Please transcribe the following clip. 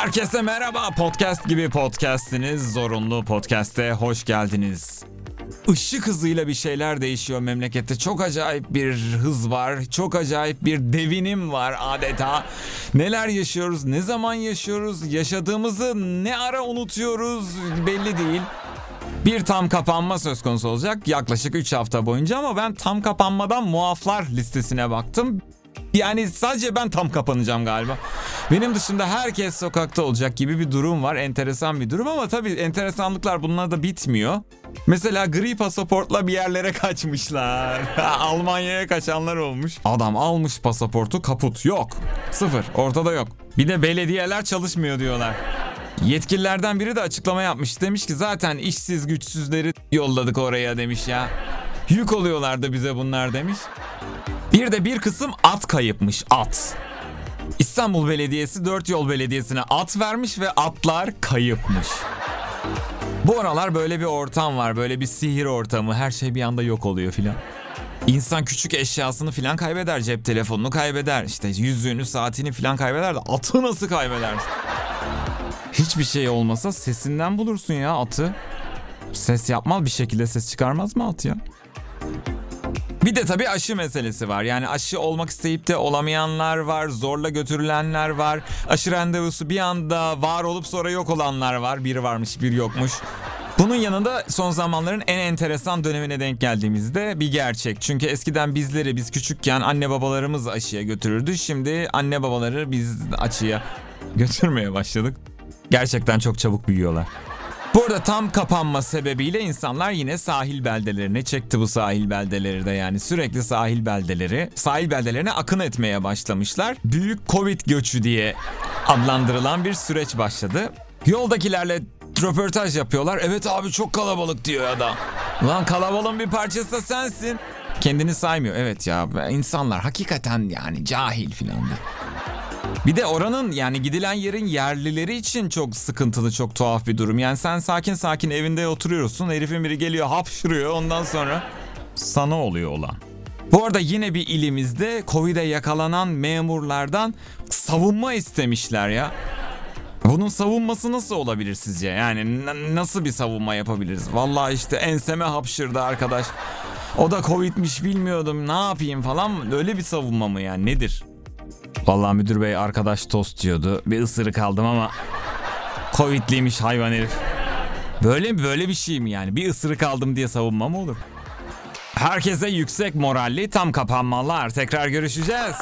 Herkese merhaba. Podcast gibi podcast'iniz zorunlu podcast'e hoş geldiniz. Işık hızıyla bir şeyler değişiyor memlekette. Çok acayip bir hız var. Çok acayip bir devinim var adeta. Neler yaşıyoruz? Ne zaman yaşıyoruz? Yaşadığımızı ne ara unutuyoruz? Belli değil. Bir tam kapanma söz konusu olacak yaklaşık 3 hafta boyunca ama ben tam kapanmadan muaflar listesine baktım. Yani sadece ben tam kapanacağım galiba. Benim dışında herkes sokakta olacak gibi bir durum var. Enteresan bir durum ama tabii enteresanlıklar bununla da bitmiyor. Mesela gri pasaportla bir yerlere kaçmışlar. Almanya'ya kaçanlar olmuş. Adam almış pasaportu kaput. Yok. Sıfır. Ortada yok. Bir de belediyeler çalışmıyor diyorlar. Yetkililerden biri de açıklama yapmış. Demiş ki zaten işsiz güçsüzleri yolladık oraya demiş ya. Yük oluyorlardı bize bunlar demiş. Bir de bir kısım at kayıpmış at. İstanbul Belediyesi dört yol belediyesine at vermiş ve atlar kayıpmış. Bu aralar böyle bir ortam var. Böyle bir sihir ortamı. Her şey bir anda yok oluyor filan. İnsan küçük eşyasını filan kaybeder. Cep telefonunu kaybeder. işte yüzüğünü, saatini filan kaybeder de atı nasıl kaybedersin? Hiçbir şey olmasa sesinden bulursun ya atı. Ses yapmaz bir şekilde ses çıkarmaz mı at ya? Bir de tabii aşı meselesi var. Yani aşı olmak isteyip de olamayanlar var, zorla götürülenler var. Aşı randevusu bir anda var olup sonra yok olanlar var. Bir varmış, bir yokmuş. Bunun yanında son zamanların en enteresan dönemine denk geldiğimizde bir gerçek. Çünkü eskiden bizleri biz küçükken anne babalarımız aşıya götürürdü. Şimdi anne babaları biz aşıya götürmeye başladık. Gerçekten çok çabuk büyüyorlar. Burada tam kapanma sebebiyle insanlar yine sahil beldelerine çekti bu sahil beldeleri de yani sürekli sahil beldeleri sahil beldelerine akın etmeye başlamışlar. Büyük Covid göçü diye adlandırılan bir süreç başladı. Yoldakilerle röportaj yapıyorlar. Evet abi çok kalabalık diyor adam. Lan kalabalığın bir parçası sensin. Kendini saymıyor. Evet ya insanlar hakikaten yani cahil filan diyor. Bir de oranın yani gidilen yerin yerlileri için çok sıkıntılı, çok tuhaf bir durum. Yani sen sakin sakin evinde oturuyorsun. Herifin biri geliyor hapşırıyor ondan sonra sana oluyor olan. Bu arada yine bir ilimizde Covid'e yakalanan memurlardan savunma istemişler ya. Bunun savunması nasıl olabilir sizce? Yani nasıl bir savunma yapabiliriz? Vallahi işte enseme hapşırdı arkadaş. O da Covid'miş bilmiyordum ne yapayım falan. Öyle bir savunma mı yani nedir? Vallahi müdür bey arkadaş tost diyordu. Bir ısırık aldım ama Covid'liymiş hayvan herif. Böyle mi böyle bir şey mi yani? Bir ısırık aldım diye savunma mı olur? Herkese yüksek moralli tam kapanmalar. Tekrar görüşeceğiz.